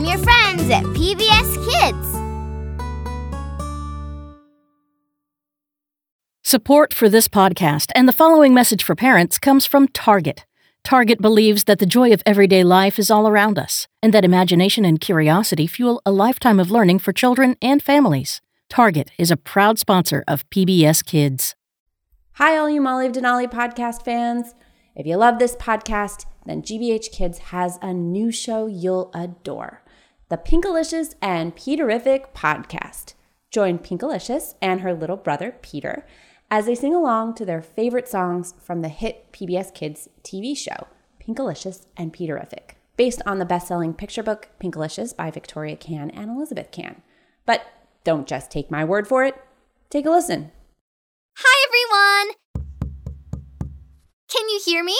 from your friends at PBS Kids. Support for this podcast and the following message for parents comes from Target. Target believes that the joy of everyday life is all around us, and that imagination and curiosity fuel a lifetime of learning for children and families. Target is a proud sponsor of PBS Kids. Hi, all you Molly of Denali podcast fans. If you love this podcast, then GBH Kids has a new show you'll adore the Pinkalicious and Peterific podcast. Join Pinkalicious and her little brother, Peter, as they sing along to their favorite songs from the hit PBS Kids TV show, Pinkalicious and Peterific, based on the best selling picture book Pinkalicious by Victoria Kann and Elizabeth Kann. But don't just take my word for it, take a listen. Hi, everyone! Can you hear me?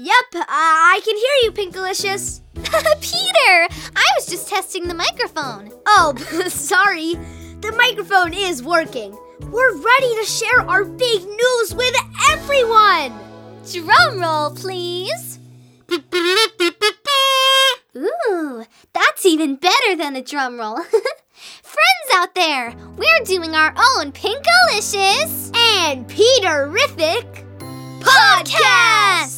Yep, uh, I can hear you, Pinkalicious. Peter! I was just testing the microphone. Oh, sorry. The microphone is working. We're ready to share our big news with everyone! Drum roll, please. Ooh, that's even better than a drum roll. Friends out there, we're doing our own Pinkalicious and Peterific podcast! The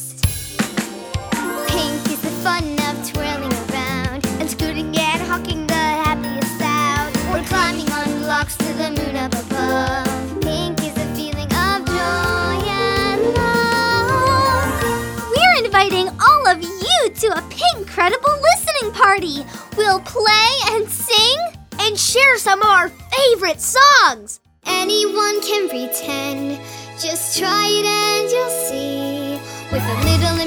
fun of twirling around and scooting and hawking the happiest sound. We're climbing on blocks to the moon up above. We're inviting all of you to a Pink Credible listening party. We'll play and sing and share some of our favorite songs. Anyone can pretend. Just try it and you'll see. With a little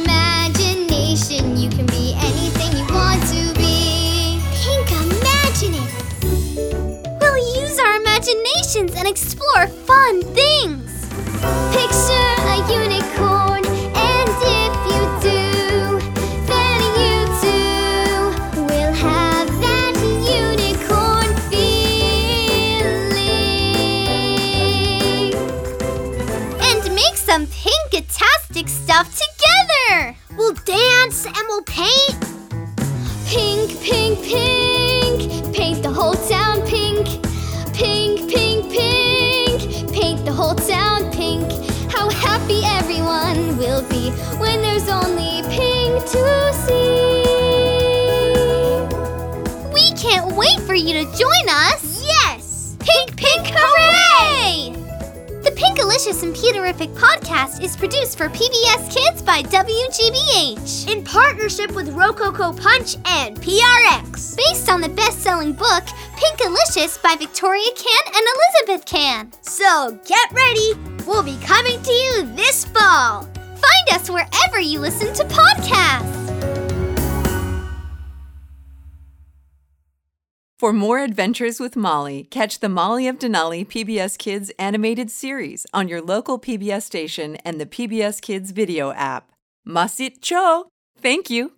explore fun things. Picture a unicorn, and if you do, then you too will have that unicorn feeling. And make some pink-tastic stuff together. We'll dance and we'll paint. There's only pink to see. We can't wait for you to join us. Yes! Pink, pink, hooray! The Pinkalicious and Peterific podcast is produced for PBS Kids by WGBH. In partnership with Rococo Punch and PRX. Based on the best selling book, Pinkalicious by Victoria Kann and Elizabeth Kann. So get ready, we'll be coming to you this fall. Find us wherever you listen to podcasts. For more adventures with Molly, catch the Molly of Denali PBS Kids animated series on your local PBS station and the PBS Kids video app. Mahsi' choo! Thank you.